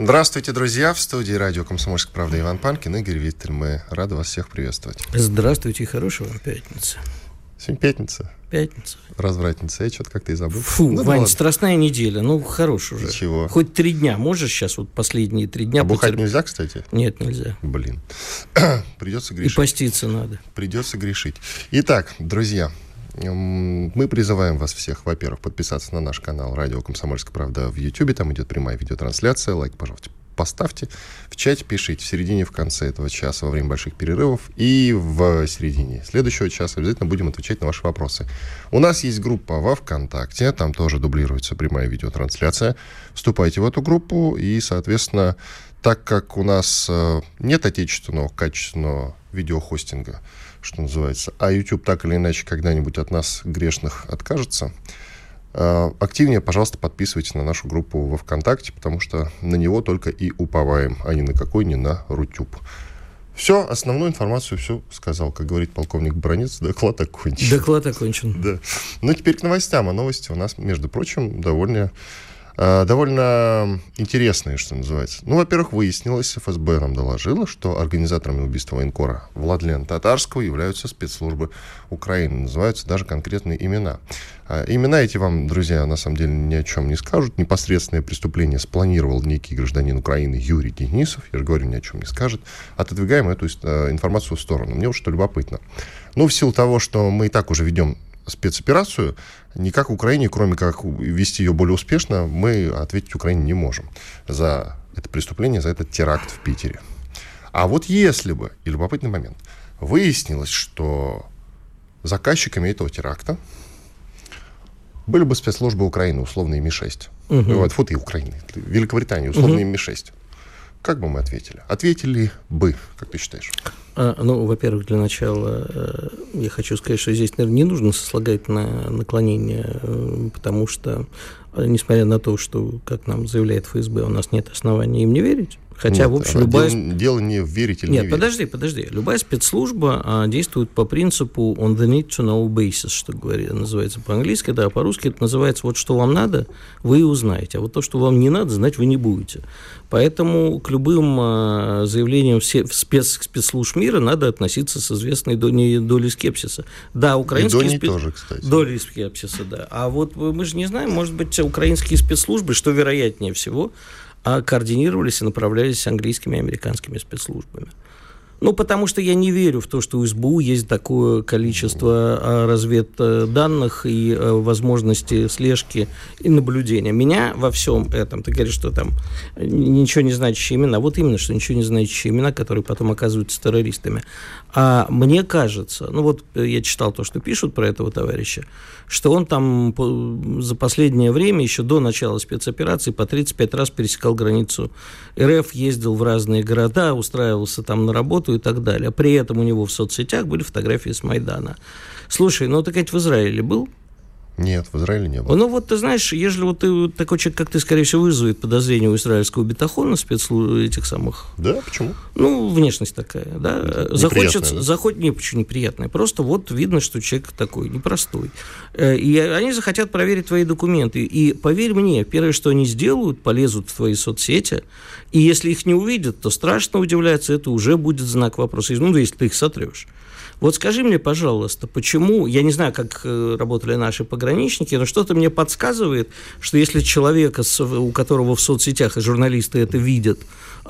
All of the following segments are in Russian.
Здравствуйте, друзья! В студии радио «Комсомольская правда» Иван Панкин, Игорь Виттель. Мы рады вас всех приветствовать. Здравствуйте, хорошего пятницы. Сегодня пятница. Пятница. Развратница. Я что-то как-то и забыл. Фу, ну, Вань, да страстная неделя. Ну, хорош уже. Чего? Хоть три дня. Можешь сейчас вот последние три дня... А бухать потерп... нельзя, кстати? Нет, нельзя. Блин. Придется И грешить. поститься надо. Придется грешить. Итак, друзья, мы призываем вас всех, во-первых, подписаться на наш канал «Радио Комсомольская правда» в YouTube. Там идет прямая видеотрансляция. Лайк, пожалуйста, поставьте. В чате пишите в середине, в конце этого часа, во время больших перерывов и в середине следующего часа обязательно будем отвечать на ваши вопросы. У нас есть группа во ВКонтакте, там тоже дублируется прямая видеотрансляция. Вступайте в эту группу и, соответственно, так как у нас э, нет отечественного качественного видеохостинга, что называется, а YouTube так или иначе когда-нибудь от нас грешных откажется, э, активнее, пожалуйста, подписывайтесь на нашу группу во ВКонтакте, потому что на него только и уповаем, а ни на какой, ни на Рутюб. Все, основную информацию все сказал, как говорит полковник Бронец, доклад окончен. Доклад окончен. Да. Ну, теперь к новостям. А новости у нас, между прочим, довольно, довольно интересные, что называется. Ну, во-первых, выяснилось, ФСБ нам доложила, что организаторами убийства военкора Владлена Татарского являются спецслужбы Украины. Называются даже конкретные имена. А Имена эти вам, друзья, на самом деле ни о чем не скажут. Непосредственное преступление спланировал некий гражданин Украины Юрий Денисов. Я же говорю, ни о чем не скажет. Отодвигаем эту э, информацию в сторону. Мне вот что любопытно. Ну, в силу того, что мы и так уже ведем спецоперацию, никак Украине, кроме как вести ее более успешно, мы ответить Украине не можем за это преступление, за этот теракт в Питере. А вот если бы, и любопытный момент, выяснилось, что заказчиками этого теракта были бы спецслужбы Украины, условные Ми-6. Мгм. Вот, фу ты, Украины. Великобритании, условные Ми-6. Как бы мы ответили? Ответили бы, как ты считаешь? А, ну, во-первых, для начала э, я хочу сказать, что здесь, наверное, не нужно сослагательное наклонение, э, потому что, э, несмотря на то, что, как нам заявляет ФСБ, у нас нет оснований им не верить, хотя, Нет, в общем, а любая... Дело, не в верить или Нет, не верить. подожди, подожди. Любая спецслужба а, действует по принципу on the need to know basis, что говорит, называется по-английски, да, а по-русски это называется вот что вам надо, вы и узнаете, а вот то, что вам не надо, знать вы не будете. Поэтому к любым а, заявлениям все, в спец, спецслужб мира надо относиться с известной долей, долей скепсиса. Да, И украинские Дони спец- тоже, кстати. Долей скепсиса, да. А вот мы же не знаем, может быть, украинские спецслужбы, что вероятнее всего, а координировались и направлялись английскими и американскими спецслужбами. Ну, потому что я не верю в то, что у СБУ есть такое количество а, разведданных и а, возможности слежки и наблюдения. Меня во всем этом, ты говоришь, что там ничего не значащие имена, вот именно, что ничего не значащие имена, которые потом оказываются террористами. А мне кажется, ну вот я читал то, что пишут про этого товарища, что он там за последнее время, еще до начала спецоперации, по 35 раз пересекал границу РФ, ездил в разные города, устраивался там на работу и так далее. При этом у него в соцсетях были фотографии с Майдана. Слушай, ну ты, ведь в Израиле был? Нет, в Израиле не было. Ну вот ты знаешь, если вот ты такой человек, как ты, скорее всего, вызовет подозрение у израильского бетахона, спецслужб этих самых Да, почему? ну, внешность такая, да. Неприятная, Захочется, да? заход... не, почему неприятная. Просто вот видно, что человек такой непростой. Э, И они захотят проверить твои документы. И поверь мне, первое, что они сделают, полезут в твои соцсети. И если их не увидят, то страшно удивляться, это уже будет знак вопроса. Ну, если ты их сотрешь. Вот скажи мне, пожалуйста, почему, я не знаю, как э, работали наши пограничники, но что-то мне подсказывает, что если человека, у которого в соцсетях и журналисты это видят,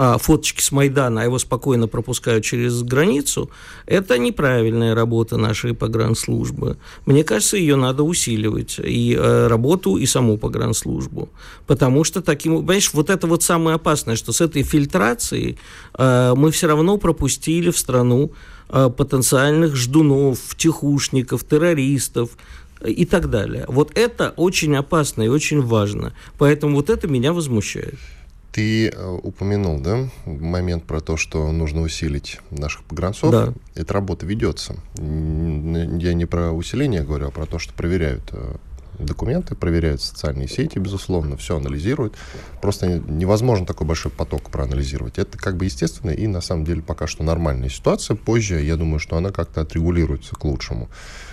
а, фоточки с Майдана, а его спокойно пропускают через границу, это неправильная работа нашей погранслужбы. Мне кажется, ее надо усиливать, и э, работу, и саму погранслужбу. Потому что таким, понимаешь, вот это вот самое опасное, что с этой фильтрацией э, мы все равно пропустили в страну потенциальных ждунов, тихушников, террористов, и так далее. Вот это очень опасно и очень важно. Поэтому вот это меня возмущает. Ты э, упомянул, да, момент про то, что нужно усилить наших погранцов. Да. Эта работа ведется. Я не про усиление говорю, а про то, что проверяют э, документы, проверяют социальные сети, безусловно, все анализируют. Просто невозможно такой большой поток проанализировать. Это как бы естественно и на самом деле пока что нормальная ситуация. Позже, я думаю, что она как-то отрегулируется к лучшему.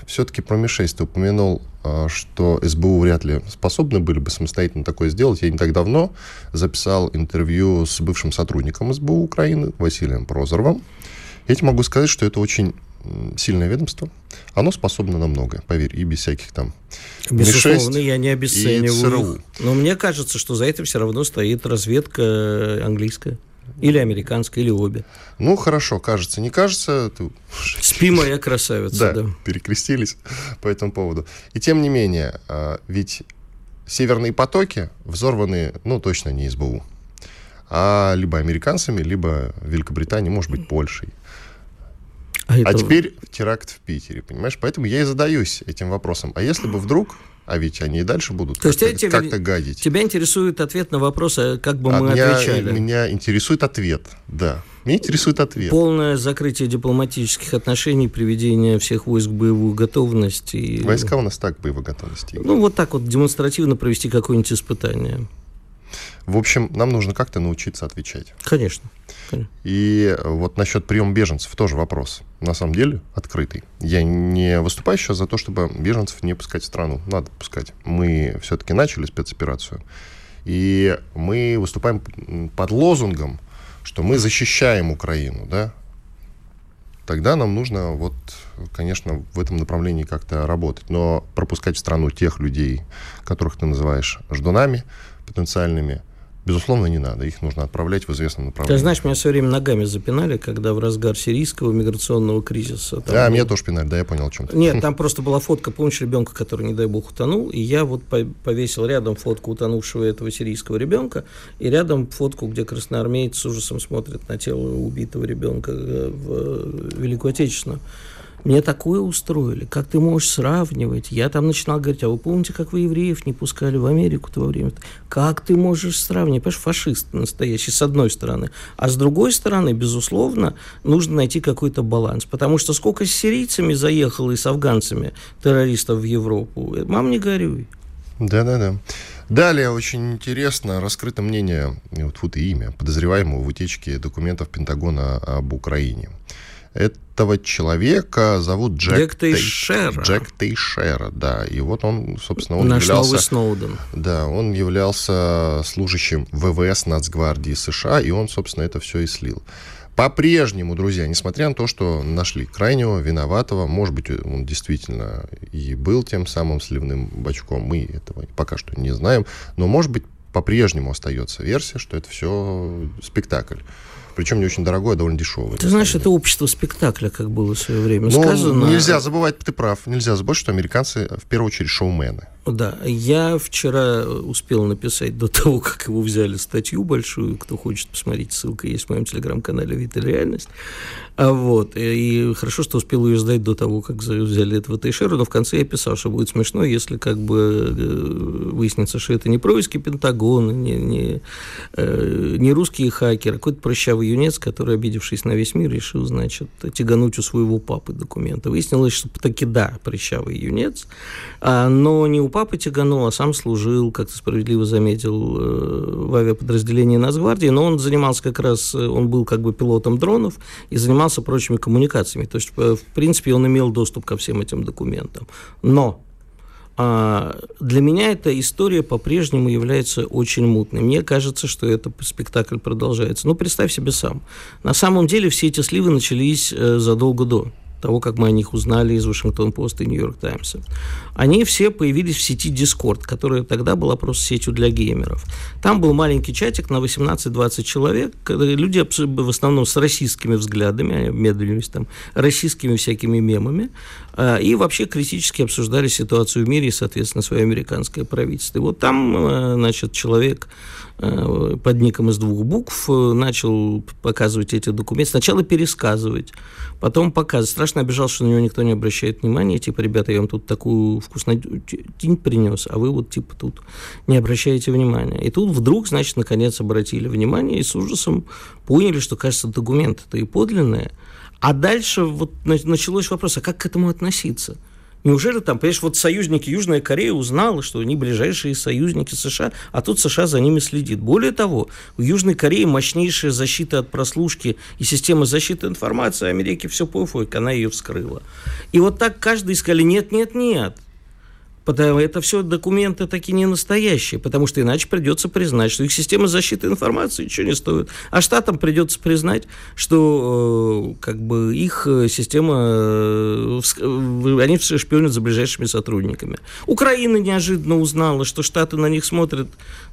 Все-таки про Ми-6 ты упомянул, а, что СБУ вряд ли способны были бы самостоятельно такое сделать. Я не так давно записал интервью с бывшим сотрудником СБУ Украины Василием Прозоровым. Я тебе могу сказать, что это очень сильное ведомство, оно способно на многое, поверь, и без всяких там Безусловно, я не обесцениваю. Но мне кажется, что за этим все равно стоит разведка английская. Или американская, или обе. Ну, хорошо, кажется, не кажется. Ты... Спи, моя красавица, да, да. перекрестились по этому поводу. И тем не менее, а, ведь северные потоки взорваны, ну, точно не СБУ, а либо американцами, либо Великобританией, может быть, Польшей. А, а это... теперь теракт в Питере, понимаешь? Поэтому я и задаюсь этим вопросом. А если бы вдруг а ведь они и дальше будут То как-то, тебя, как-то гадить. Тебя интересует ответ на вопрос, а как бы а мы меня, отвечали? Меня интересует ответ, да. Меня интересует ответ. Полное закрытие дипломатических отношений, приведение всех войск в боевую готовность. И... Войска у нас так боевой готовности. Ну, вот так вот демонстративно провести какое-нибудь испытание. В общем, нам нужно как-то научиться отвечать. Конечно. И вот насчет приема беженцев тоже вопрос. На самом деле открытый. Я не выступаю сейчас за то, чтобы беженцев не пускать в страну. Надо пускать. Мы все-таки начали спецоперацию. И мы выступаем под лозунгом, что мы защищаем Украину, да, тогда нам нужно, вот, конечно, в этом направлении как-то работать. Но пропускать в страну тех людей, которых ты называешь ждунами потенциальными, Безусловно, не надо. Их нужно отправлять в известном направлении. Ты знаешь, меня все время ногами запинали, когда в разгар сирийского миграционного кризиса. Да, был... меня тоже пинали, да, я понял, о чем ты. Нет, там просто была фотка, помнишь, ребенка, который, не дай бог, утонул, и я вот повесил рядом фотку утонувшего этого сирийского ребенка, и рядом фотку, где красноармеец с ужасом смотрит на тело убитого ребенка э, в Великую Отечественную. Мне такое устроили. Как ты можешь сравнивать? Я там начинал говорить, а вы помните, как вы евреев не пускали в Америку в то время? Как ты можешь сравнивать? Понимаешь, фашист настоящий, с одной стороны. А с другой стороны, безусловно, нужно найти какой-то баланс. Потому что сколько с сирийцами заехало и с афганцами террористов в Европу, мам, не горюй. Да-да-да. Далее очень интересно раскрыто мнение, вот, вот и имя подозреваемого в утечке документов Пентагона об Украине. Этого человека зовут Джек, Джек Тейшера. Джек Тейшера, да. И вот он, собственно, он Наш являлся... новый Сноуден. Да, он являлся служащим ВВС Нацгвардии США, и он, собственно, это все и слил. По-прежнему, друзья, несмотря на то, что нашли крайнего, виноватого, может быть, он действительно и был тем самым сливным бачком, мы этого пока что не знаем, но, может быть, по-прежнему остается версия, что это все спектакль. Причем не очень дорогое, а довольно дешевое. Ты знаешь, это общество спектакля, как было в свое время ну, сказано. Нельзя забывать, ты прав, нельзя забывать, что американцы в первую очередь шоумены. Да, я вчера успел написать до того, как его взяли статью большую, кто хочет посмотреть, ссылка есть в моем телеграм-канале «Вид реальность». А вот, и хорошо, что успел ее сдать до того, как взяли этого Тейшера, но в конце я писал, что будет смешно, если как бы э, выяснится, что это не происки Пентагона, не, не, э, не русские хакеры, а какой-то прыщавый юнец, который, обидевшись на весь мир, решил, значит, тягануть у своего папы документы. Выяснилось, что таки да, прыщавый юнец, а, но не у папы тяганул, а сам служил, как ты справедливо заметил, э, в авиаподразделении Нацгвардии, но он занимался как раз, он был как бы пилотом дронов и занимался прочими коммуникациями. То есть, э, в принципе, он имел доступ ко всем этим документам. Но а, для меня эта история по-прежнему является очень мутной. Мне кажется, что этот спектакль продолжается. Ну, представь себе сам. На самом деле все эти сливы начались э, задолго до того, как мы о них узнали из Вашингтон-Пост и Нью-Йорк Таймса. Они все появились в сети Discord, которая тогда была просто сетью для геймеров. Там был маленький чатик на 18-20 человек, люди в основном с российскими взглядами, медленность там, российскими всякими мемами, а, и вообще критически обсуждали ситуацию в мире и, соответственно, свое американское правительство. И вот там, э, значит, человек под ником из двух букв э, начал показывать эти документы, сначала пересказывать, потом показывать. Страшно обижался, что на него никто не обращает внимания. Типа, ребята, я вам тут такую вкуснотень принес, а вы вот, типа, тут не обращаете внимания. И тут вдруг, значит, наконец обратили внимание и с ужасом поняли, что, кажется, документы-то и подлинные. А дальше вот началось вопрос, а как к этому относиться? Неужели там, понимаешь, вот союзники Южная Корея узнала, что они ближайшие союзники США, а тут США за ними следит. Более того, у Южной Кореи мощнейшая защита от прослушки и система защиты информации Америки все пофиг, она ее вскрыла. И вот так каждый сказали, нет, нет, нет, Потому это все документы такие не настоящие, потому что иначе придется признать, что их система защиты информации ничего не стоит. А штатам придется признать, что э, как бы их э, система, э, они все шпионят за ближайшими сотрудниками. Украина неожиданно узнала, что штаты на них смотрят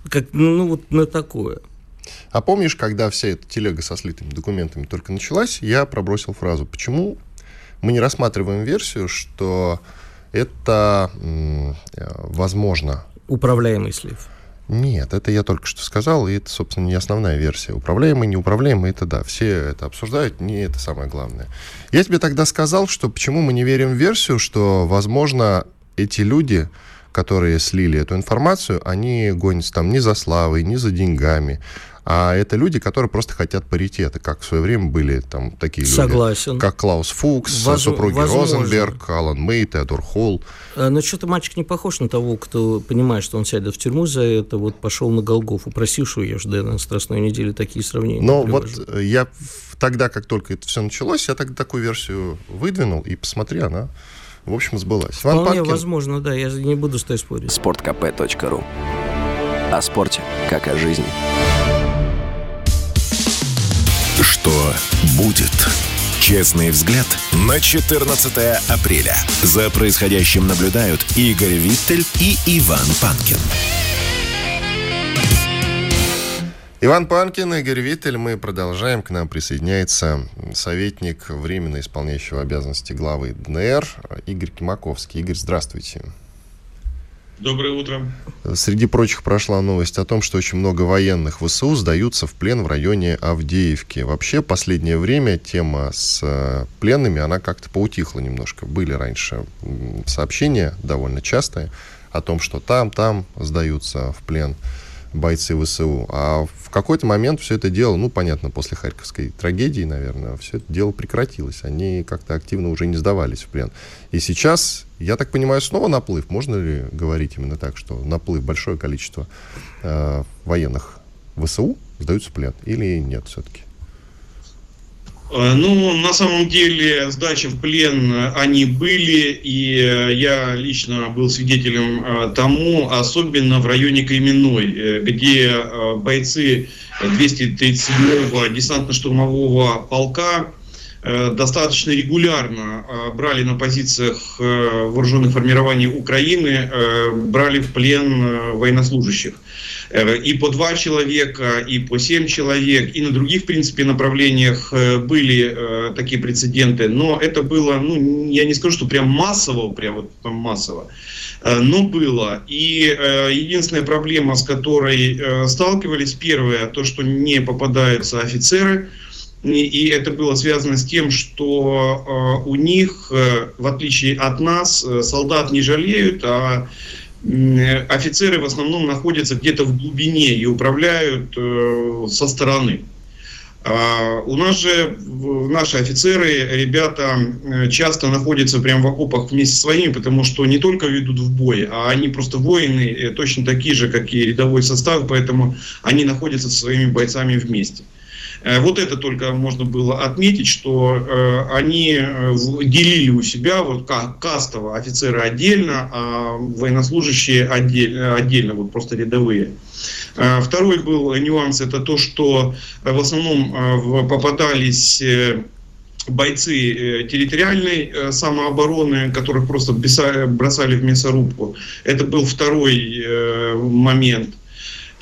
как ну вот на такое. А помнишь, когда вся эта телега со слитыми документами только началась, я пробросил фразу, почему мы не рассматриваем версию, что это, возможно... Управляемый слив. Нет, это я только что сказал, и это, собственно, не основная версия. Управляемый, неуправляемый, это да, все это обсуждают, не это самое главное. Я тебе тогда сказал, что почему мы не верим в версию, что, возможно, эти люди, которые слили эту информацию, они гонятся там не за славой, не за деньгами, а это люди, которые просто хотят паритета, как в свое время были там такие Согласен. люди. Как Клаус Фукс, Воз... супруги возможно. Розенберг, Алан Мэй, Теодор Холл. А, но что-то мальчик не похож на того, кто понимает, что он сядет в тюрьму за это, вот пошел на Голгофу, просившую, я жду на Страстной неделе такие сравнения. Но вот э, я тогда, как только это все началось, я тогда такую версию выдвинул, и посмотри, она в общем, сбылась. Вполне Панкин. возможно, да, я не буду с тобой спорить. Спорткп.ру О спорте, как о жизни. Что будет? Честный взгляд на 14 апреля. За происходящим наблюдают Игорь Виттель и Иван Панкин. Иван Панкин, Игорь Виттель. Мы продолжаем. К нам присоединяется советник временно исполняющего обязанности главы ДНР Игорь Кимаковский. Игорь, здравствуйте. Доброе утро. Среди прочих прошла новость о том, что очень много военных ВСУ сдаются в плен в районе Авдеевки. Вообще, последнее время тема с э, пленными, она как-то поутихла немножко. Были раньше сообщения довольно частые о том, что там, там сдаются в плен бойцы ВСУ. А в какой-то момент все это дело, ну, понятно, после Харьковской трагедии, наверное, все это дело прекратилось. Они как-то активно уже не сдавались в плен. И сейчас, я так понимаю, снова наплыв. Можно ли говорить именно так, что наплыв, большое количество э, военных ВСУ сдаются в плен? Или нет все-таки? Э, ну, на самом деле, сдачи в плен э, они были, и э, я лично был свидетелем тому, особенно в районе Кременной, где бойцы 237-го десантно-штурмового полка достаточно регулярно брали на позициях вооруженных формирований Украины, брали в плен военнослужащих. Э, и по два человека, и по семь человек, и на других, в принципе, направлениях э, были э, такие прецеденты, но это было, ну, я не скажу, что прям массово, прям вот там массово, но было. И единственная проблема, с которой сталкивались, первое, то, что не попадаются офицеры, и это было связано с тем, что у них, в отличие от нас, солдат не жалеют, а офицеры в основном находятся где-то в глубине и управляют э, со стороны. А у нас же наши офицеры, ребята э, часто находятся прямо в окопах вместе с своими, потому что не только ведут в бой, а они просто воины, э, точно такие же, как и рядовой состав, поэтому они находятся со своими бойцами вместе. Э, вот это только можно было отметить, что э, они э, делили у себя вот кастово офицеры отдельно, а военнослужащие отдельно, отдельно вот просто рядовые. Второй был нюанс, это то, что в основном попадались бойцы территориальной самообороны, которых просто бросали в мясорубку. Это был второй момент.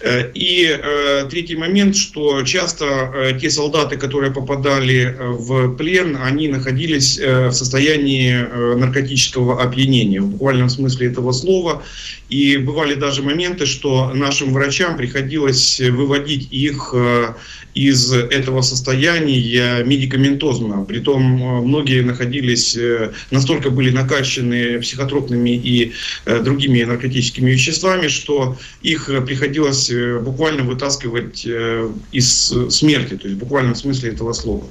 Э, и э, третий момент, что часто э, те солдаты, которые попадали в плен, они находились в состоянии наркотического опьянения, в буквальном смысле этого слова. И бывали даже моменты, что нашим врачам приходилось выводить их из этого состояния медикаментозно. Притом многие находились, настолько были накачаны психотропными и другими наркотическими веществами, что их приходилось буквально вытаскивать из смерти, то есть в буквальном смысле этого слова.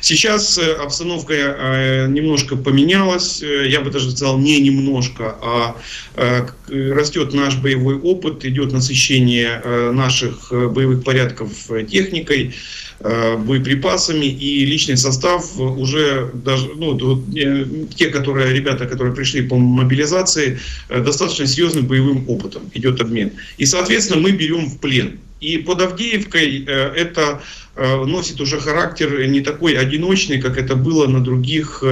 Сейчас обстановка немножко поменялась, я бы даже сказал не немножко, а растет наш боевой опыт, идет насыщение наших боевых порядков техникой, Э, боеприпасами, и личный состав уже даже, ну, э, те, которые, ребята, которые пришли по мобилизации, э, достаточно серьезным боевым опытом идет обмен. И, соответственно, мы берем в плен. И под Авдеевкой это носит уже характер не такой одиночный, как это было на других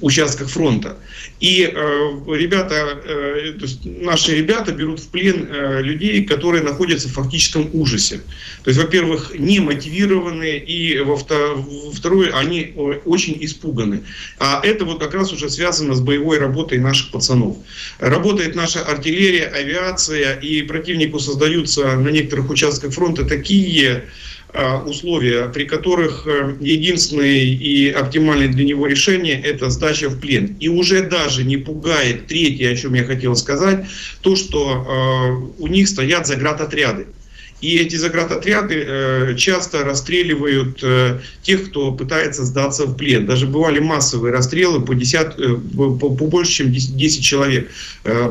участках фронта. И э, ребята, э, то есть наши ребята берут в плен э, людей, которые находятся в фактическом ужасе. То есть, во-первых, не мотивированы, и во второе, они очень испуганы. А это вот как раз уже связано с боевой работой наших пацанов. Работает наша артиллерия, авиация, и противнику создаются на некоторых участках фронта такие Э, условия, при которых э, единственное и оптимальное для него решение – это сдача в плен. И уже даже не пугает третье, о чем я хотел сказать, то, что э, у них стоят заградотряды. И эти заградотряды э, часто расстреливают э, тех, кто пытается сдаться в плен. Даже бывали массовые расстрелы по, 10, э, по, больше, чем 10, 10 человек.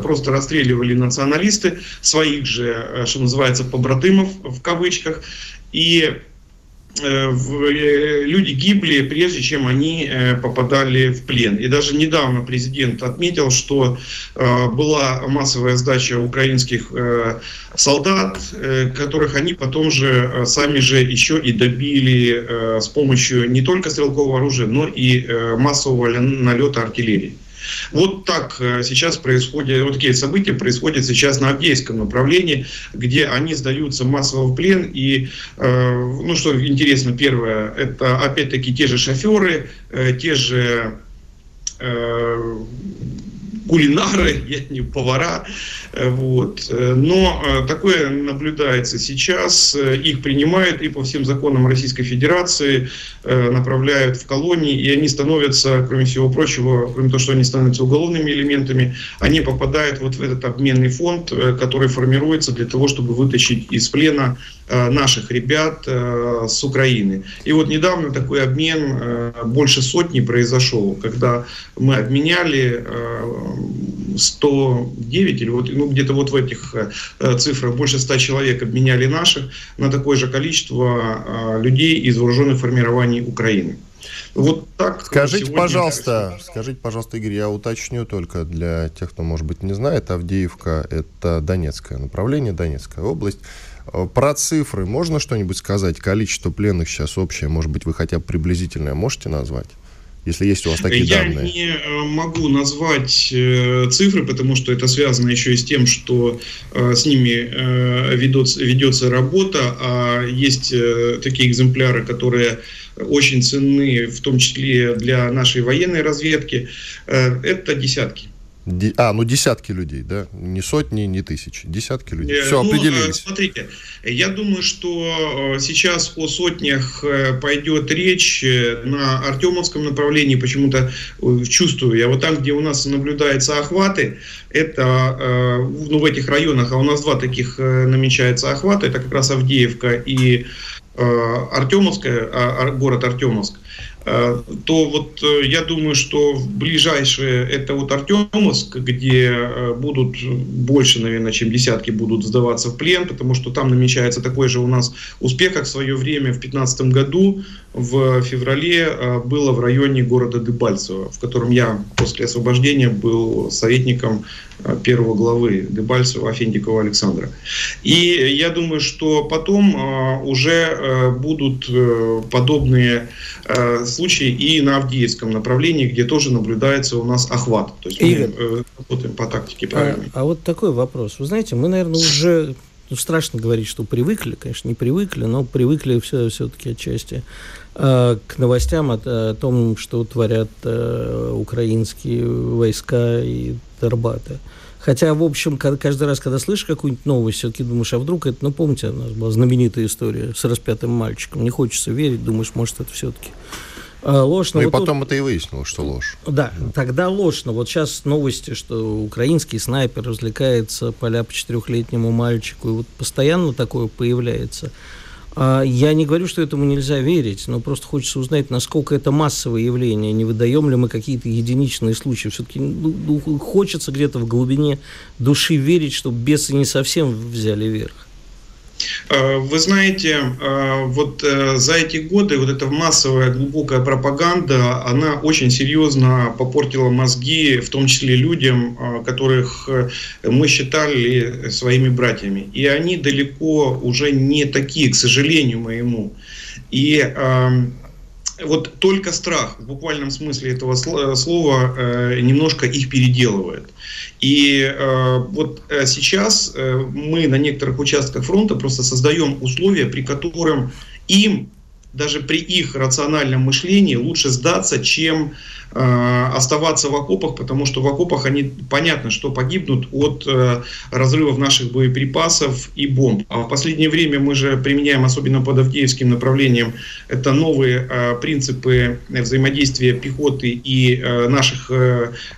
Просто расстреливали националисты, своих же, что называется, побратымов в кавычках. И люди гибли, прежде чем они э, попадали в плен. И даже недавно президент отметил, что была массовая сдача украинских солдат, которых они потом же сами же еще и добили с помощью не только стрелкового оружия, но и массового налета артиллерии. Вот так э, сейчас происходят, вот такие события происходят сейчас на Авдеевском направлении, где они сдаются массово в плен. И, э, ну что интересно, первое, это опять-таки те же шоферы, э, те же кулинары, я не повара, э, вот. Но э, такое наблюдается сейчас, их принимают и по всем законам Российской Федерации э, направляют в колонии, и они становятся, кроме всего прочего, кроме того, что они становятся уголовными элементами, они попадают вот в этот обменный фонд, который формируется для того, чтобы вытащить из плена наших ребят с Украины. И вот недавно такой обмен больше сотни произошел, когда мы обменяли 109 или вот, ну, где-то вот в этих э, цифрах больше 100 человек обменяли наших на такое же количество э, людей из вооруженных формирований Украины. Вот так. Скажите, сегодня... пожалуйста, скажите, пожалуйста, Игорь, я уточню только для тех, кто, может быть, не знает, Авдеевка — это Донецкое направление, Донецкая область. Э, про цифры можно что-нибудь сказать? Количество пленных сейчас общее, может быть, вы хотя бы приблизительное можете назвать? Если есть у вас такие Я данные? Я не э, могу назвать э, цифры, потому что это связано еще и с тем, что э, с ними ведется, ведется работа, а есть такие экземпляры, которые очень ценны, в том числе для нашей военной разведки. Это десятки. А, ну десятки людей, да? Не сотни, не тысячи. Десятки людей. Все, ну, определились. Смотрите, я думаю, что э, сейчас о сотнях э, пойдет речь э, на Артемовском направлении. Почему-то чувствую я. Вот там, где у нас наблюдаются охваты, это ну, в этих районах, а у нас два таких намечается охвата, это как раз Авдеевка и Артемовская, а, город Артемовск. Э, то вот э, я думаю, что в ближайшее это вот Артемовск, где э, будут больше, наверное, чем десятки будут сдаваться в плен, потому что там намечается такой же у нас успех, как в свое время в 2015 году в феврале было в районе города Дебальцево, в котором я после освобождения был советником первого главы Дебальцева Афендикова Александра. И я думаю, что потом уже будут подобные э, случай и на Авдеевском направлении, где тоже наблюдается у нас охват. То есть Игорь, мы э, работаем по тактике правильной. А, а вот такой вопрос. Вы знаете, мы, наверное, уже ну, страшно говорить, что привыкли, конечно, не привыкли, но привыкли все, все-таки отчасти э, к новостям о, о том, что творят э, украинские войска и Тарбаты. Хотя, в общем, каждый раз, когда слышишь какую-нибудь новость, все-таки думаешь, а вдруг это, ну, помните, у нас была знаменитая история с распятым мальчиком. Не хочется верить, думаешь, может, это все-таки а, ложь. Ну, и вот потом тут... это и выяснилось, что ложь. Да, тогда ложь. Но вот сейчас новости, что украинский снайпер развлекается поля по четырехлетнему мальчику, и вот постоянно такое появляется. А, я не говорю, что этому нельзя верить, но просто хочется узнать, насколько это массовое явление, не выдаем ли мы какие-то единичные случаи. Все-таки ну, ну, хочется где-то в глубине души верить, что бесы не совсем взяли верх. Э, вы знаете, э, вот э, за эти годы вот эта массовая глубокая пропаганда, она очень серьезно попортила мозги, в том числе людям, которых мы считали своими братьями. И они далеко уже не такие, к сожалению моему. И эм, вот только страх в буквальном смысле этого слова э, немножко их переделывает. И э, вот э, сейчас мы на некоторых участках фронта просто создаем условия, при котором им даже при их рациональном мышлении лучше сдаться, чем Э, оставаться в окопах, потому что в окопах они понятно, что погибнут от э, разрывов наших боеприпасов и бомб. А в последнее время мы же применяем, особенно под Авдеевским направлением, это новые э, принципы взаимодействия пехоты и наших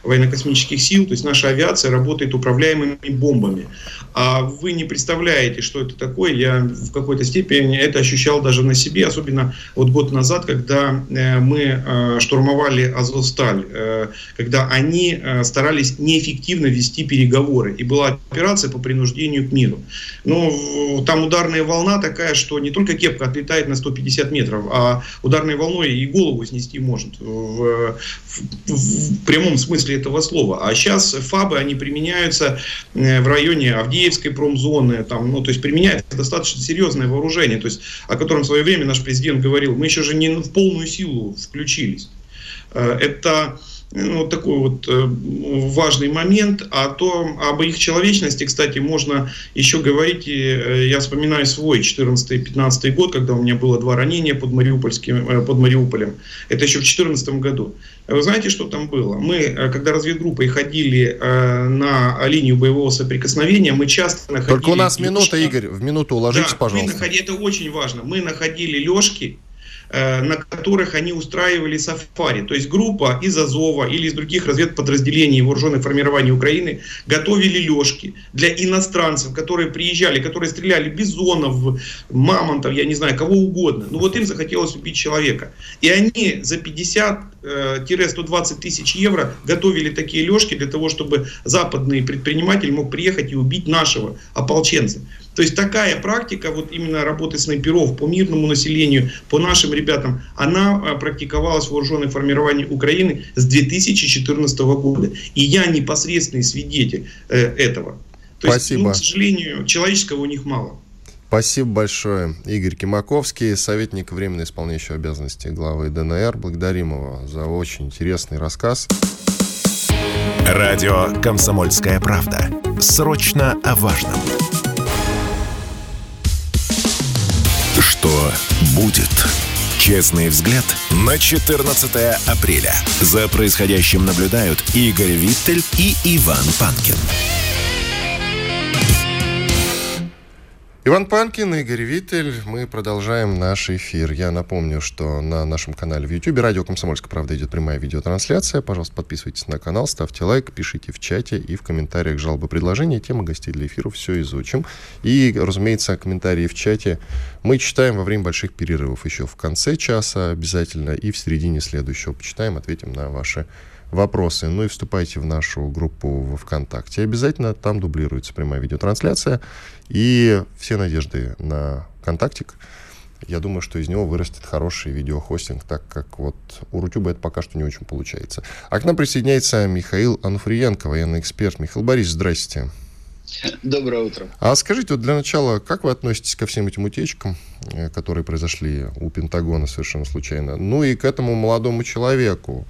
военно-космических сил, то есть наша авиация работает управляемыми бомбами. А вы не представляете, что это такое. Я в какой-то степени это ощущал даже на себе, особенно вот год назад, когда мы штурмовали Азов Азовсталь, э, когда они э, старались неэффективно вести переговоры. И была операция по принуждению к миру. Но там ударная волна такая, что не только кепка отлетает на 150 метров, а ударной волной и голову снести может. В, в, в прямом смысле этого слова. А сейчас ФАБы, они применяются э, в районе Авдеевской промзоны. Там, ну, то есть применяется достаточно серьезное вооружение, то есть, о котором в свое время наш президент говорил. Мы еще же не в полную силу включились. Э, это ну, такой вот э, важный момент. А то об их человечности, кстати, можно еще говорить. Э, я вспоминаю свой 14-15 год, когда у меня было два ранения под, Мариупольским, под Мариуполем. Это еще в 2014 году. Вы знаете, что там было? Мы, когда разведгруппой ходили на линию боевого соприкосновения, мы часто находили... Только у нас минута, Игорь, в минуту уложитесь, да, пожалуйста. Находили, это очень важно. Мы находили лёжки, на которых они устраивали сафари. То есть группа из Азова или из других разведподразделений вооруженных формирований Украины готовили лёжки для иностранцев, которые приезжали, которые стреляли бизонов, мамонтов, я не знаю, кого угодно. Ну вот им захотелось убить человека. И они за 50-120 э, тысяч евро готовили такие лёжки для того, чтобы западный предприниматель мог приехать и убить нашего ополченца. То есть такая практика, вот именно работы снайперов по мирному населению, по нашим ребятам, она а, практиковалась в вооруженных формированиях Украины с 2014 года. И я непосредственный свидетель э, этого. То Спасибо. есть, ну, к сожалению, человеческого у них мало. Спасибо большое. Игорь Кимаковский, советник временно исполняющего обязанности главы ДНР. Благодарим его за очень интересный рассказ. Радио «Комсомольская правда». Срочно о важном. Что будет? Честный взгляд на 14 апреля. За происходящим наблюдают Игорь Виттель и Иван Панкин. Иван Панкин, Игорь Виттель. Мы продолжаем наш эфир. Я напомню, что на нашем канале в YouTube радио «Комсомольская правда» идет прямая видеотрансляция. Пожалуйста, подписывайтесь на канал, ставьте лайк, пишите в чате и в комментариях жалобы, предложения, темы гостей для эфира. Все изучим. И, разумеется, комментарии в чате мы читаем во время больших перерывов еще в конце часа обязательно и в середине следующего. Почитаем, ответим на ваши вопросы, ну и вступайте в нашу группу в ВКонтакте. Обязательно там дублируется прямая видеотрансляция. И все надежды на контактик. Я думаю, что из него вырастет хороший видеохостинг, так как вот у Рутюба это пока что не очень получается. А к нам присоединяется Михаил Ануфриенко, военный эксперт. Михаил Борисович, здрасте. Доброе утро. А скажите, вот для начала, как вы относитесь ко всем этим утечкам, э, которые произошли у Пентагона совершенно случайно? Ну и к этому молодому человеку,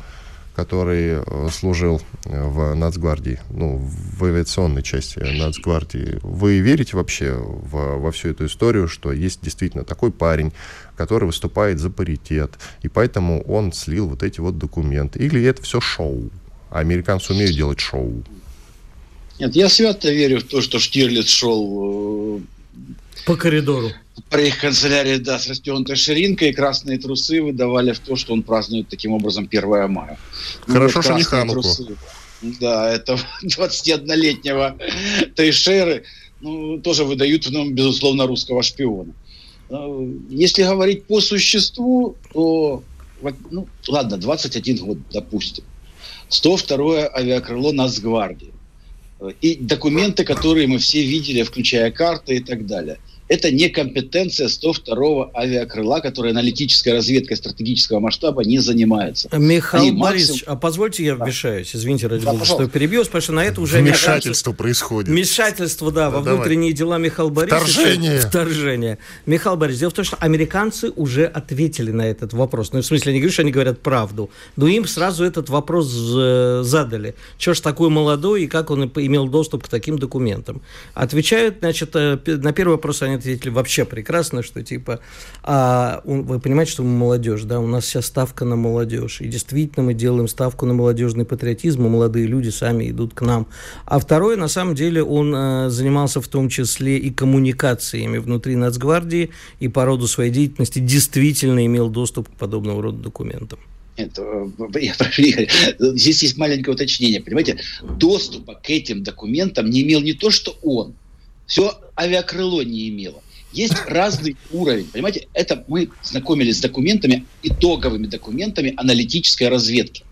который э, служил э, в Нацгвардии, ну, в авиационной части Нацгвардии. Вы верите вообще в, во всю эту историю, что есть действительно такой парень, который выступает за паритет, и поэтому он слил вот эти вот документы? Или это все шоу? Американцы умеют делать шоу? Нет, я свято верю в то, что Штирлиц шел э, по коридору. При их канцелярии, да, с расстегнутой ширинкой, и красные трусы выдавали в то, что он празднует таким образом 1 мая. Ну, Хорошо, что не Хануку. Трусы, да, это 21-летнего Тейшеры, ну, тоже выдают в нем, безусловно, русского шпиона. Э, если говорить по существу, то, ну, ладно, 21 год, допустим. 102-е авиакрыло Нацгвардии и документы, которые мы все видели, включая карты и так далее – это не компетенция 102-го авиакрыла, которая аналитической разведкой стратегического масштаба не занимается. Михаил Они Борисович, максимум... а позвольте я вмешаюсь, извините, ради да, бога, что перебью, потому что на это уже... Вмешательство происходит. Вмешательство, да, во Давай. внутренние дела Михаила Борисовича. Вторжение. Вторжение. Михаил Борисович, дело в том, что американцы уже ответили на этот вопрос. Ну, в смысле, не говорю, что они говорят правду, но им сразу этот вопрос задали. Что ж такой молодой и как он имел доступ к таким документам? Отвечают, значит, э, на первый вопрос они ответили вообще прекрасно, что типа, а, вы понимаете, что мы молодежь, да, у нас вся ставка на молодежь. И действительно мы делаем ставку на молодежный патриотизм, и молодые люди сами идут к нам. А второе, на самом деле, он а, занимался в том числе и коммуникациями внутри Нацгвардии, и по роду своей деятельности действительно имел доступ к подобного рода документам. Нет, я прошу, здесь есть маленькое уточнение. Понимаете, доступа к этим документам не имел не то, что он, все авиакрыло не имело. Есть разный уровень, понимаете? Это мы знакомились с документами, итоговыми документами аналитической разведки.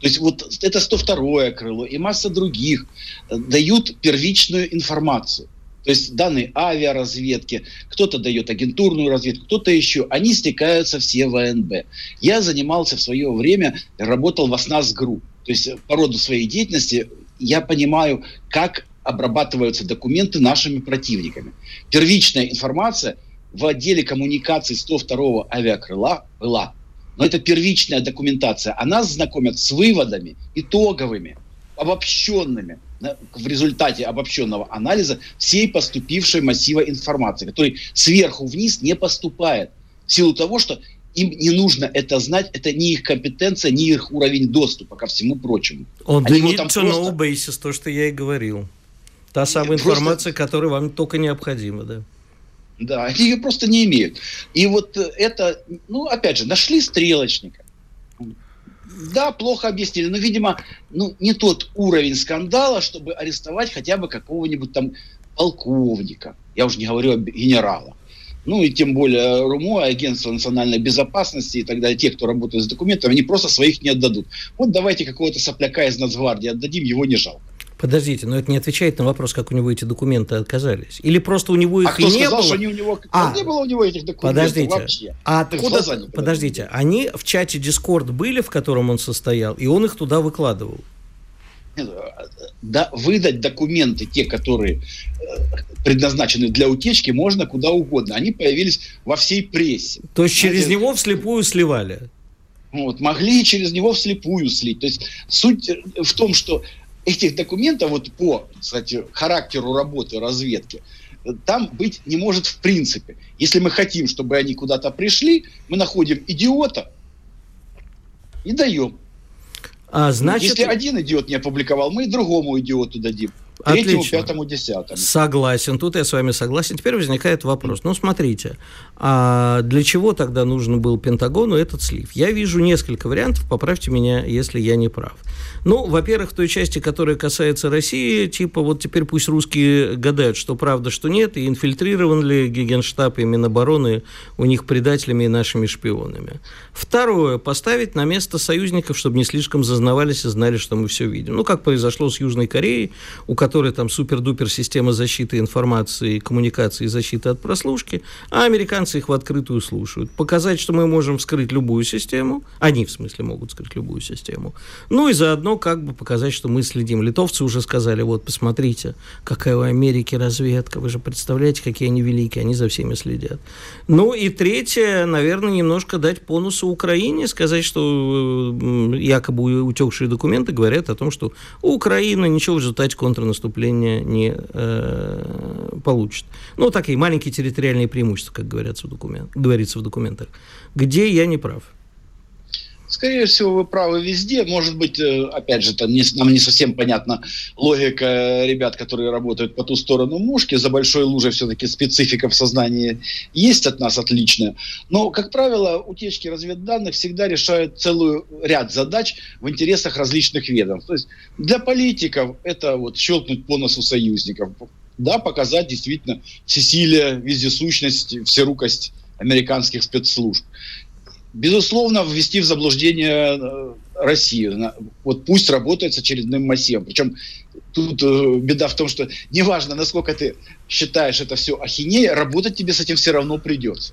То есть вот это 102-е крыло и масса других э, дают первичную информацию. То есть данные авиаразведки, кто-то дает агентурную разведку, кто-то еще. Они стекаются все в АНБ. Я занимался в свое время, работал в ОСНАС ГРУ. То есть по роду своей деятельности я понимаю, как обрабатываются документы нашими противниками. Первичная информация в отделе коммуникаций 102-го авиакрыла была. Но это первичная документация. А нас знакомят с выводами итоговыми, обобщенными в результате обобщенного анализа всей поступившей массива информации, который сверху вниз не поступает. В силу того, что им не нужно это знать, это не их компетенция, не их уровень доступа ко всему прочему. Он Они need to know basis, то, что я и говорил. Та самая информация, просто... которая вам только необходима, да. Да, они ее просто не имеют. И вот это, ну, опять же, нашли стрелочника. Да, плохо объяснили, но, видимо, ну, не тот уровень скандала, чтобы арестовать хотя бы какого-нибудь там полковника. Я уже не говорю о генерала. Ну и тем более РУМО, Агентство национальной безопасности и так далее, те, кто работает с документами, они просто своих не отдадут. Вот давайте какого-то сопляка из Нацгвардии отдадим, его не жалко. Подождите, но это не отвечает на вопрос, как у него эти документы оказались. Или просто у него их а кто не сказал, было? Что не, у него... а, не было у него этих документов подождите, вообще. А откуда... Подождите, они в чате Discord были, в котором он состоял, и он их туда выкладывал? Да, выдать документы, те, которые э, предназначены для утечки, можно куда угодно. Они появились во всей прессе. То есть через Знаете, него вслепую сливали? Вот, могли через него вслепую слить. То есть суть в том, что этих документов вот по, кстати, характеру работы разведки там быть не может в принципе. Если мы хотим, чтобы они куда-то пришли, мы находим идиота и даем. А значит... Если один идиот не опубликовал, мы и другому идиоту дадим. Третьему, Отлично. пятому, десятому. Согласен, тут я с вами согласен. Теперь возникает вопрос. Ну, смотрите, а для чего тогда нужен был Пентагону этот слив? Я вижу несколько вариантов, поправьте меня, если я не прав. Ну, во-первых, в той части, которая касается России, типа вот теперь пусть русские гадают, что правда, что нет, и инфильтрирован ли Генштаб и Минобороны у них предателями и нашими шпионами. Второе, поставить на место союзников, чтобы не слишком зазнавались и знали, что мы все видим. Ну, как произошло с Южной Кореей, у которой которой там супер-дупер система защиты информации, коммуникации, защиты от прослушки, а американцы их в открытую слушают. Показать, что мы можем вскрыть любую систему, они, в смысле, могут вскрыть любую систему. Ну и заодно как бы показать, что мы следим. Литовцы уже сказали, вот, посмотрите, какая у Америки разведка, вы же представляете, какие они великие, они за всеми следят. Ну и третье, наверное, немножко дать понусу Украине, сказать, что якобы утекшие документы говорят о том, что Украина ничего в результате контрнаступления не э, получит. Ну, такие маленькие территориальные преимущества, как говорится в, документ, говорится в документах. Где я не прав? Скорее всего, вы правы везде. Может быть, э, опять же, там не, нам не совсем понятна логика ребят, которые работают по ту сторону мушки. За большой лужей все-таки специфика в сознании есть от нас отличная. Но, как правило, утечки разведданных всегда решают целую ряд задач в интересах различных ведомств. То есть для политиков это вот щелкнуть по носу союзников. Да, показать действительно всесилие, вездесущность, всерукость американских спецслужб безусловно, ввести в заблуждение э, Россию. Вот пусть работает с очередным массивом. Причем тут э, беда в том, что неважно, насколько ты считаешь это все ахинея, работать тебе с этим все равно придется.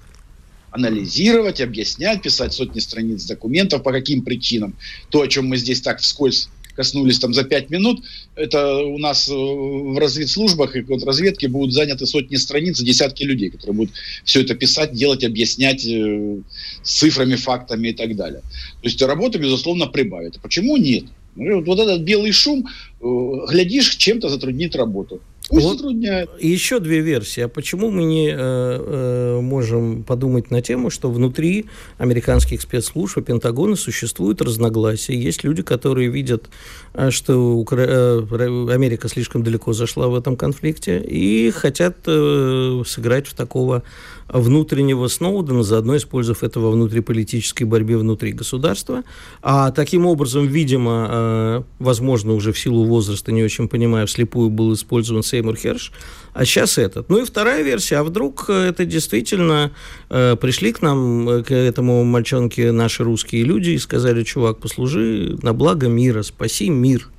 Анализировать, объяснять, писать сотни страниц документов, по каким причинам. То, о чем мы здесь так вскользь коснулись там за пять минут, это у нас э, в разведслужбах и контрразведке будут заняты сотни страниц, десятки людей, которые будут все это писать, делать, объяснять э, цифрами, фактами и так далее. То есть работа, безусловно, прибавит. Почему нет? Ну, вот этот белый шум, э, глядишь, чем-то затруднит работу. Пусть вот затрудняет. Еще две версии. А почему мы не э, э, можем подумать на тему, что внутри американских спецслужб и Пентагона существуют разногласия? Есть люди, которые видят, э, что Укра... Э, Америка слишком далеко зашла в этом конфликте и хотят э, сыграть в такого внутреннего Сноудена, заодно использовав это во внутриполитической борьбе внутри государства. А таким образом, видимо, э, возможно, уже в силу возраста, не очень понимаю, вслепую был использован Сеймур Херш, а сейчас этот. Ну и вторая версия, а вдруг это действительно э, пришли к нам, э, к этому мальчонке наши русские люди и сказали, чувак, послужи на благо мира, спаси мир.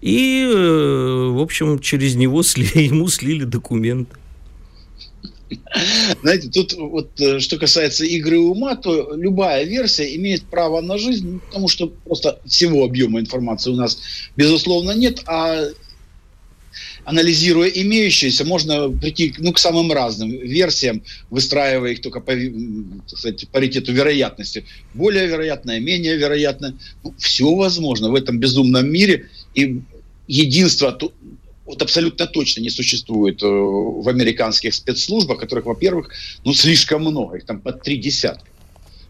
И, э, в общем, через него сли, ему слили документы. Знаете, тут вот э, что касается игры ума, то любая версия имеет право на жизнь, потому что просто всего объема информации у нас, безусловно, нет, а анализируя имеющиеся, можно прийти ну, к самым разным версиям, выстраивая их только по кстати, паритету вероятности. Более вероятное, менее вероятное. Ну, все возможно в этом безумном мире. И единство вот абсолютно точно не существует э, в американских спецслужбах, которых, во-первых, ну, слишком много, их там под три десятка.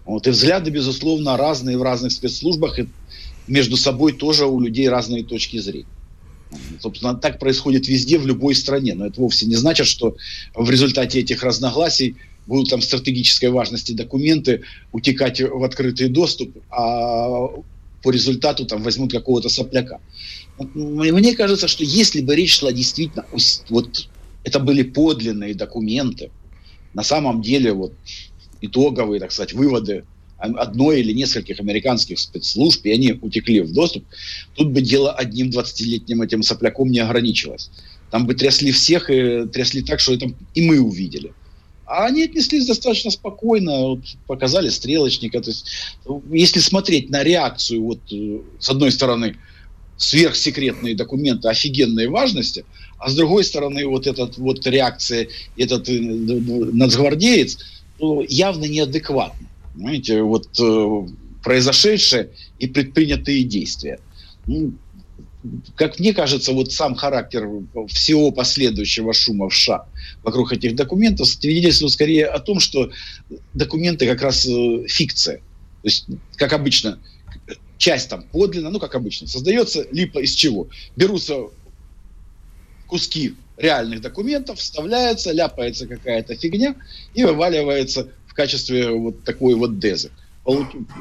Вот, и взгляды, безусловно, разные в разных спецслужбах, и между собой тоже у людей разные точки зрения. Собственно, так происходит везде, в любой стране. Но это вовсе не значит, что в результате этих разногласий будут там стратегической важности документы утекать в открытый доступ, а по результату там возьмут какого-то сопляка. Мне кажется, что если бы речь шла действительно, вот это были подлинные документы, на самом деле вот итоговые, так сказать, выводы одной или нескольких американских спецслужб, и они утекли в доступ, тут бы дело одним 20-летним этим сопляком не ограничилось. Там бы трясли всех и трясли так, что это и мы увидели. А они отнеслись достаточно спокойно, вот, показали стрелочника. То есть, если смотреть на реакцию, вот, э, с одной стороны, сверхсекретные документы офигенной важности, а с другой стороны вот этот вот реакция, этот э, нацгвардеец, явно неадекватно. Понимаете, вот э, произошедшее и предпринятые действия. Ну, как мне кажется, вот сам характер всего последующего шума в США вокруг этих документов свидетельствует скорее о том, что документы как раз э, фикция. То есть, как обычно, часть там подлинно, ну, как обычно, создается либо из чего? Берутся куски реальных документов, вставляется, ляпается какая-то фигня и вываливается качестве вот такой вот дезы.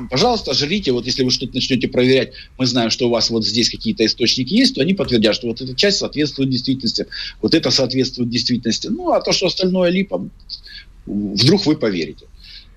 Пожалуйста, жрите, вот если вы что-то начнете проверять, мы знаем, что у вас вот здесь какие-то источники есть, то они подтвердят, что вот эта часть соответствует действительности, вот это соответствует действительности. Ну, а то, что остальное липа, вдруг вы поверите.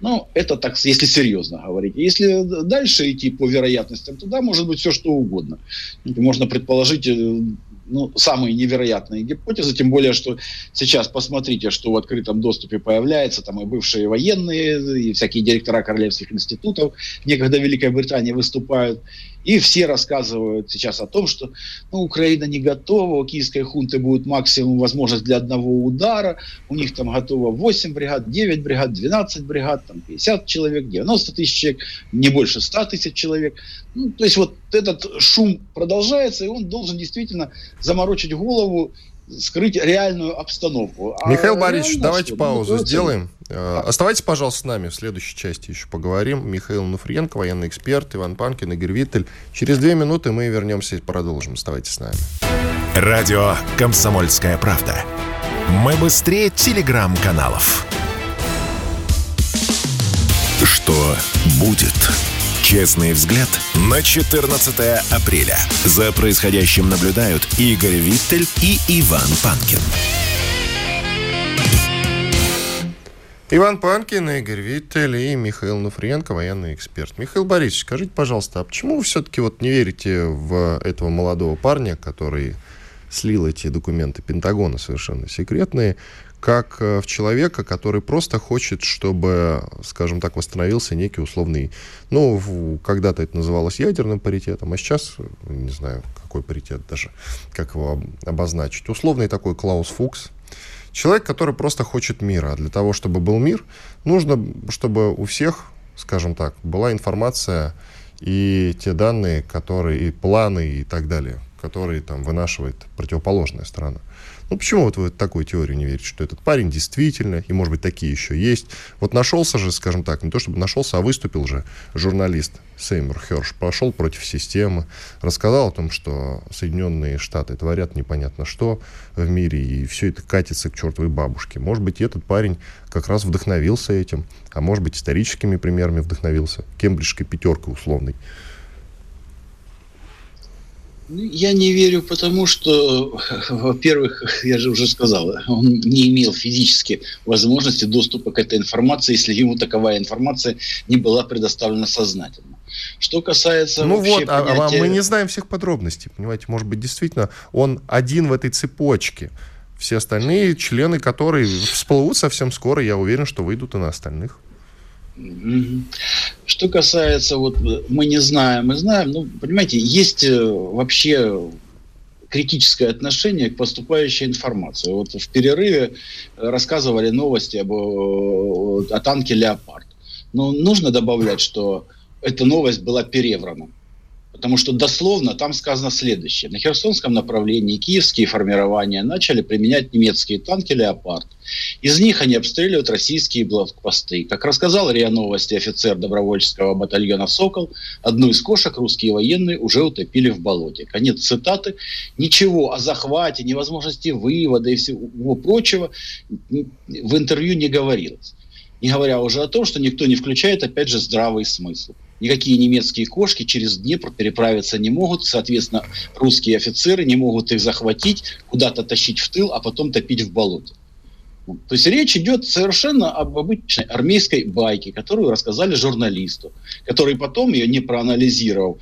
Ну, это так, если серьезно говорить. Если дальше идти по вероятностям, тогда может быть все что угодно. Можно предположить э, ну, самые невероятные гипотезы, тем более, что сейчас посмотрите, что в открытом доступе появляется, там и бывшие военные, и всякие директора королевских институтов, некогда в Великой Британии выступают, и все рассказывают сейчас о том, что ну, Украина не готова, у киевской хунты будет максимум возможность для одного удара, у них там готово 8 бригад, 9 бригад, 12 бригад, там 50 человек, 90 тысяч человек, не больше 100 тысяч человек. Ну, то есть вот этот шум продолжается, и он должен действительно заморочить голову скрыть реальную обстановку. А Михаил Борисович, давайте что? паузу ну, сделаем. А. Оставайтесь, пожалуйста, с нами. В следующей части еще поговорим. Михаил Нуфриенко, военный эксперт, Иван Панкин, Игорь Виттель. Через две минуты мы вернемся и продолжим. Оставайтесь с нами. Радио «Комсомольская правда». Мы быстрее телеграм-каналов. Что будет? Честный взгляд на 14 апреля. За происходящим наблюдают Игорь Виттель и Иван Панкин. Иван Панкин, Игорь Виттель и Михаил Нуфриенко, военный эксперт. Михаил Борисович, скажите, пожалуйста, а почему вы все-таки вот не верите в этого молодого парня, который слил эти документы Пентагона совершенно секретные, как э, в человека, который просто хочет, чтобы, скажем так, восстановился некий условный, ну, когда-то это называлось ядерным паритетом, а сейчас, не знаю, какой паритет даже, как его обозначить, условный такой Клаус Фукс, человек, который просто хочет мира, а для того, чтобы был мир, нужно, чтобы у всех, скажем так, была информация и те данные, которые, и планы, и так далее, которые там вынашивает противоположная сторона. Ну, почему вот вы такой теорию не верите, что этот парень действительно, и, может быть, такие еще есть. Вот нашелся же, скажем так, не то чтобы нашелся, а выступил же журналист Сеймур Херш, пошел против системы, рассказал о том, что Соединенные Штаты творят непонятно что в мире, и все это катится к чертовой бабушке. Может быть, этот парень как раз вдохновился этим, а может быть, историческими примерами вдохновился, кембриджской пятеркой условной. Ну, я не верю, потому что, во-первых, я же уже сказал, он не имел физически возможности доступа к этой информации, если ему таковая информация не была предоставлена сознательно. Что касается... Ну вот, понятия... а, а мы не знаем всех подробностей, понимаете, может быть, действительно, он один в этой цепочке. Все остальные члены, которые всплывут совсем скоро, я уверен, что выйдут и на остальных. Что касается, вот мы не знаем, мы знаем, ну, понимаете, есть э, вообще критическое отношение к поступающей информации. Вот в перерыве рассказывали новости об, о танке «Леопард». Но нужно добавлять, что эта новость была переврана. Потому что дословно там сказано следующее. На Херсонском направлении киевские формирования начали применять немецкие танки «Леопард». Из них они обстреливают российские блокпосты. Как рассказал РИА Новости офицер добровольческого батальона «Сокол», одну из кошек русские военные уже утопили в болоте. Конец цитаты. Ничего о захвате, невозможности вывода и всего прочего в интервью не говорилось. Не говоря уже о том, что никто не включает, опять же, здравый смысл никакие немецкие кошки через Днепр переправиться не могут. Соответственно, русские офицеры не могут их захватить, куда-то тащить в тыл, а потом топить в болоте. То есть речь идет совершенно об обычной армейской байке, которую рассказали журналисту, который потом ее не проанализировал,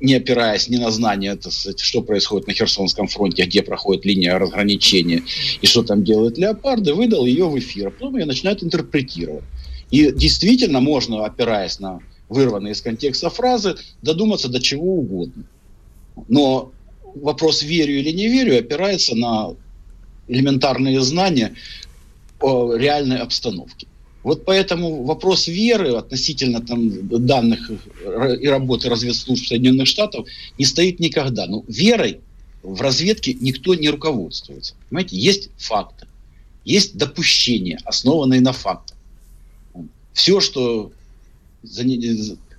не опираясь ни на сказать, что происходит на Херсонском фронте, где проходит линия разграничения и что там делают леопарды, выдал ее в эфир. А потом ее начинают интерпретировать. И действительно можно, опираясь на вырванные из контекста фразы, додуматься до чего угодно. Но вопрос верю или не верю опирается на элементарные знания о реальной обстановке. Вот поэтому вопрос веры относительно там, данных и работы разведслужб Соединенных Штатов не стоит никогда. Но верой в разведке никто не руководствуется. Понимаете, есть факты, есть допущения, основанные на фактах. Все, что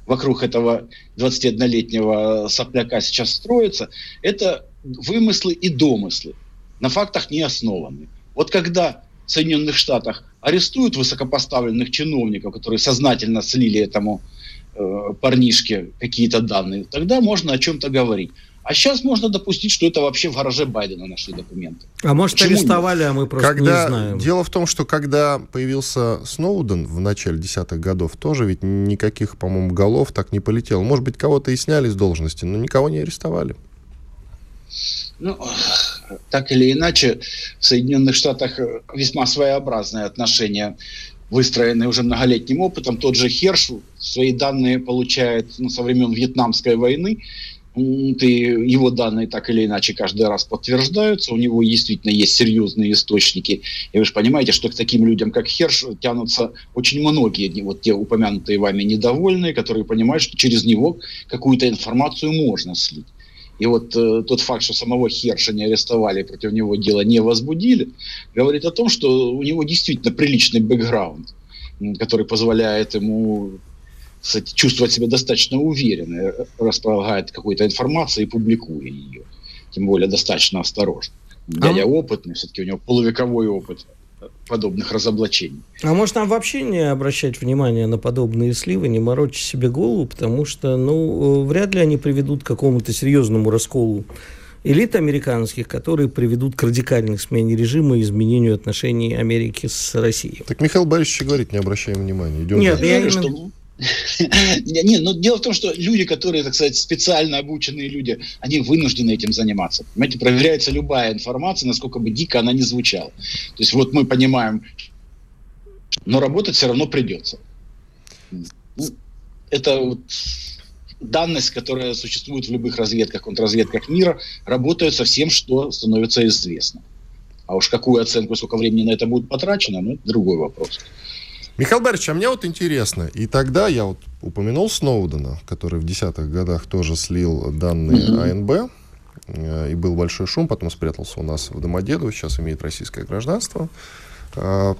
вокруг этого 21-летнего сопляка сейчас строится, это вымыслы и домыслы, на фактах не основанные. Вот когда в Соединенных Штатах арестуют высокопоставленных чиновников, которые сознательно слили этому э, парнишке какие-то данные, тогда можно о чем-то говорить. А сейчас можно допустить, что это вообще в гараже Байдена нашли документы. А может, Почему арестовали, нет? а мы просто когда, не знаем. Дело в том, что когда появился Сноуден в начале десятых годов, тоже ведь никаких, по-моему, голов так не полетело. Может быть, кого-то и сняли с должности, но никого не арестовали. Ну, так или иначе в Соединенных Штатах весьма своеобразное отношение выстроенный уже многолетним опытом. Тот же Херш свои данные получает ну, со времен Вьетнамской войны. И его данные так или иначе каждый раз подтверждаются. У него действительно есть серьезные источники. И вы же понимаете, что к таким людям, как Херш, тянутся очень многие, вот те упомянутые вами недовольные, которые понимают, что через него какую-то информацию можно слить. И вот э, тот факт, что самого Херша не арестовали, против него дело не возбудили, говорит о том, что у него действительно приличный бэкграунд, который позволяет ему кстати, чувствовать себя достаточно уверенно, э, располагает какой-то информацией и публикуя ее. Тем более достаточно осторожно. Дядя а... опытный, все-таки у него полувековой опыт подобных разоблачений. А может нам вообще не обращать внимание на подобные сливы, не морочить себе голову, потому что, ну, э, вряд ли они приведут к какому-то серьезному расколу элит американских, которые приведут к радикальной смене режима и изменению отношений Америки с Россией. Так Михаил Борисович говорит, не обращаем внимания. Идем Нет, я не что не, но дело в том, что люди, которые, так сказать, специально обученные люди, они вынуждены этим заниматься. Понимаете, проверяется любая информация, насколько бы дико она не звучала. То есть вот мы понимаем, но работать все равно придется. Ну, это вот данность, которая существует в любых разведках, контрразведках мира, работают со всем, что становится известно. А уж какую оценку, сколько времени на это будет потрачено, ну, это другой вопрос. Михаил Борисович, а мне вот интересно, и тогда я вот упомянул Сноудена, который в десятых годах тоже слил данные mm-hmm. АНБ, э, и был большой шум, потом спрятался у нас в Домодедово, сейчас имеет российское гражданство. Э,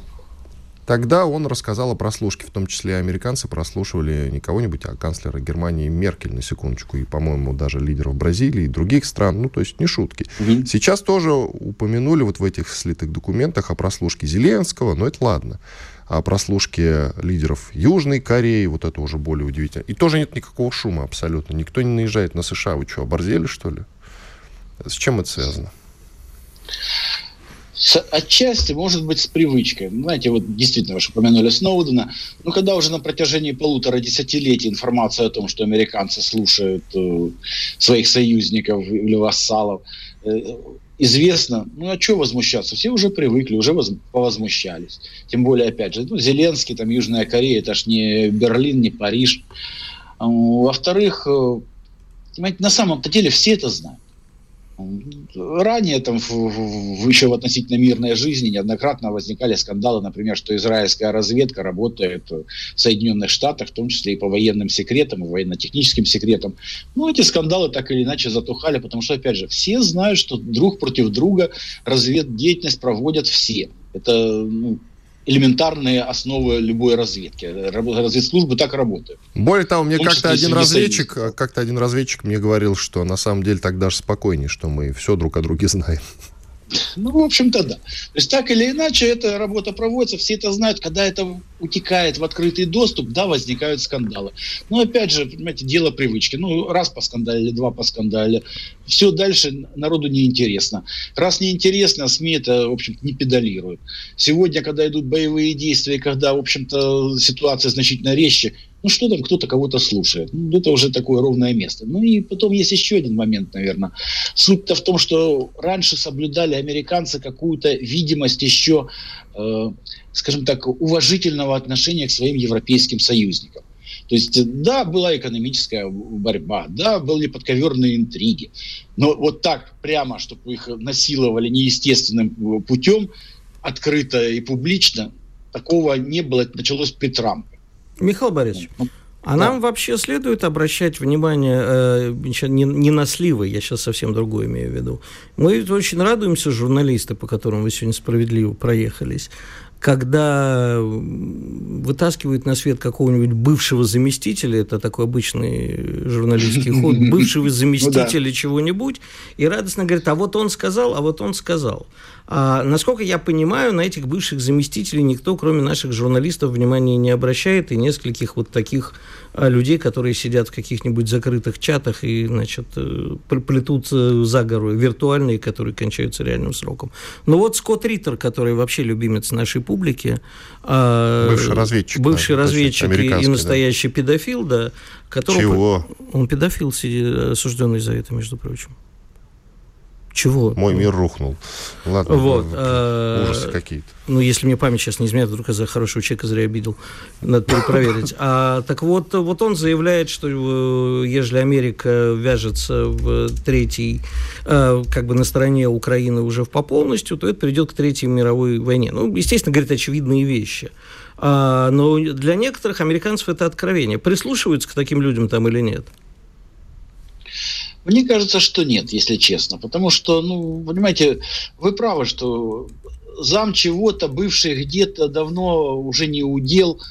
тогда он рассказал о прослушке, в том числе американцы прослушивали не кого-нибудь, а канцлера Германии Меркель, на секундочку, и, по-моему, даже лидеров Бразилии и других стран, ну, то есть не шутки. Угу. Сейчас тоже упомянули вот в этих слитых документах о прослушке Зеленского, но это ладно о прослушке лидеров Южной Кореи, вот это уже более удивительно. И тоже нет никакого шума абсолютно. Никто не наезжает на США. Вы что, оборзели, что ли? С чем это связано? Отчасти, может быть, с привычкой. Знаете, вот действительно, вы же упомянули Сноудена. Ну, когда уже на протяжении полутора десятилетий информация о том, что американцы слушают э, своих союзников или вассалов, э, известно, ну а что возмущаться? Все уже привыкли, уже воз, повозмущались. Тем более, опять же, ну, Зеленский, там Южная Корея, это ж не Берлин, не Париж. А, во-вторых, э, понимаете, на самом-то деле все это знают. Ранее, там, в, в, еще в относительно мирной жизни неоднократно возникали скандалы, например, что израильская разведка работает в Соединенных Штатах, в том числе и по военным секретам, и военно-техническим секретам. Ну, эти скандалы так или иначе затухали, потому что, опять же, все знают, что друг против друга разведдеятельность проводят все. Это ну, элементарные основы любой разведки. Разведслужбы так работают. Более того, мне как-то один разведчик, как-то один разведчик мне говорил, что на самом деле так даже спокойнее, что мы все друг о друге знаем. Ну, в общем-то, да. То есть, так или иначе, эта работа проводится, все это знают, когда это утекает в открытый доступ, да, возникают скандалы. Но, опять же, понимаете, дело привычки. Ну, раз по скандале, два по скандале. Все дальше народу неинтересно. Раз неинтересно, СМИ это, в общем не педалируют. Сегодня, когда идут боевые действия, когда, в общем-то, ситуация значительно резче, ну что там кто-то кого-то слушает. Ну, это уже такое ровное место. Ну и потом есть еще один момент, наверное. Суть-то в том, что раньше соблюдали американцы какую-то видимость еще, э, скажем так, уважительного отношения к своим европейским союзникам. То есть, да, была экономическая борьба, да, были подковерные интриги, но вот так прямо, чтобы их насиловали неестественным путем, открыто и публично, такого не было. Это началось при Трампе. Михаил Борисович, ну, а да. нам вообще следует обращать внимание э, не, не на сливы, я сейчас совсем другое имею в виду. Мы очень радуемся, журналисты, по которым вы сегодня справедливо проехались, когда вытаскивают на свет какого-нибудь бывшего заместителя, это такой обычный журналистский ход, бывшего заместителя чего-нибудь, и радостно говорит, а вот он сказал, а вот он сказал. А, насколько я понимаю, на этих бывших заместителей никто, кроме наших журналистов, внимания не обращает, и нескольких вот таких людей, которые сидят в каких-нибудь закрытых чатах и, значит, э, плетут за гору, виртуальные, которые кончаются реальным сроком. Но вот Скотт Риттер, который вообще любимец нашей публики, а, бывший разведчик, бывший да, разведчик и, и настоящий да. педофил, да, которого... Чего? Он педофил, осужденный за это, между прочим. Чего? Мой мир рухнул. Ладно, Вот, э, ужасы какие-то. Ну, если мне память сейчас не изменяет, вдруг я за хорошего человека зря обидел. Надо перепроверить. А, так вот, вот он заявляет, что э, ежели Америка вяжется в третий, э, как бы на стороне Украины уже по полностью, то это приведет к Третьей мировой войне. Ну, естественно, говорит очевидные вещи. А, но для некоторых американцев это откровение. Прислушиваются к таким людям там или нет? Мне кажется, что нет, если честно. Потому что, ну, понимаете, вы правы, что зам чего-то, бывший где-то давно уже не удел,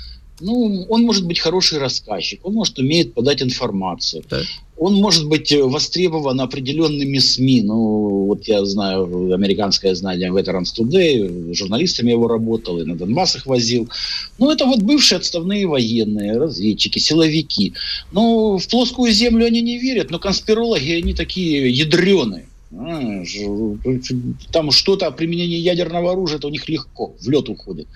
ну, он может быть хороший рассказчик, он может умеет подать информацию. Так. Он может быть востребован определенными СМИ. Ну, вот я знаю американское знание Veterans Today, журналистами его работал, и на Донбасс их возил. Ну, это вот бывшие отставные военные, разведчики, силовики. Ну, в плоскую землю они не верят, но конспирологи, они такие ядреные. Там что-то о применении ядерного оружия, это у них легко, в лед уходит.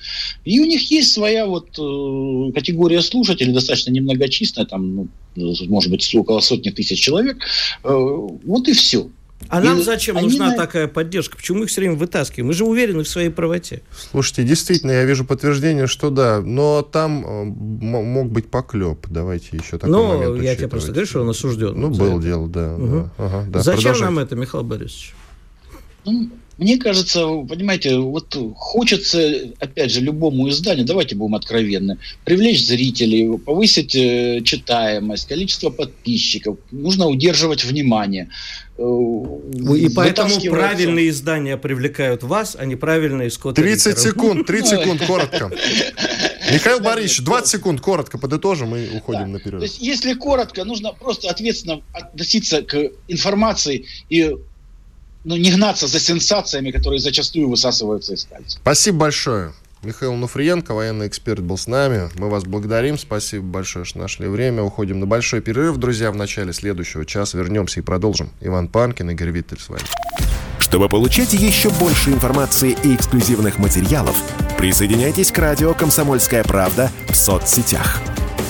И у них есть своя вот э, категория слушателей, достаточно немногочисленная, там, ну, может быть, около сотни тысяч человек. Э, вот и все. А нам зачем они нужна на... такая поддержка? Почему мы их все время вытаскиваем? Мы же уверены в своей правоте. Слушайте, действительно, я вижу подтверждение, что да, но там э, мог быть поклеп. Давайте еще такой но момент я тебе просто говорю, что он осужден. Ну, был дело, да. Угу. да. Ага, да. Зачем нам это, Михаил Борисович? Ну, мне кажется, понимаете, вот хочется, опять же, любому изданию, давайте будем откровенны, привлечь зрителей, повысить э, читаемость, количество подписчиков, нужно удерживать внимание. Э, И поэтому правильные издания привлекают вас, а неправильные Скотт 30 секунд, 30 секунд, коротко. Михаил Борисович, 20 секунд, коротко подытожим и уходим да. на перерыв. То есть, если коротко, нужно просто ответственно относиться к информации и ну, не гнаться за сенсациями, которые зачастую высасываются из пальца. Спасибо большое. Михаил Нуфриенко, военный эксперт, был с нами. Мы вас благодарим. Спасибо большое, что нашли время. Уходим на большой перерыв, друзья. В начале следующего часа вернемся и продолжим. Иван Панкин, Игорь Виттель с вами. Чтобы получать еще больше информации и эксклюзивных материалов, присоединяйтесь к радио «Комсомольская правда» в соцсетях –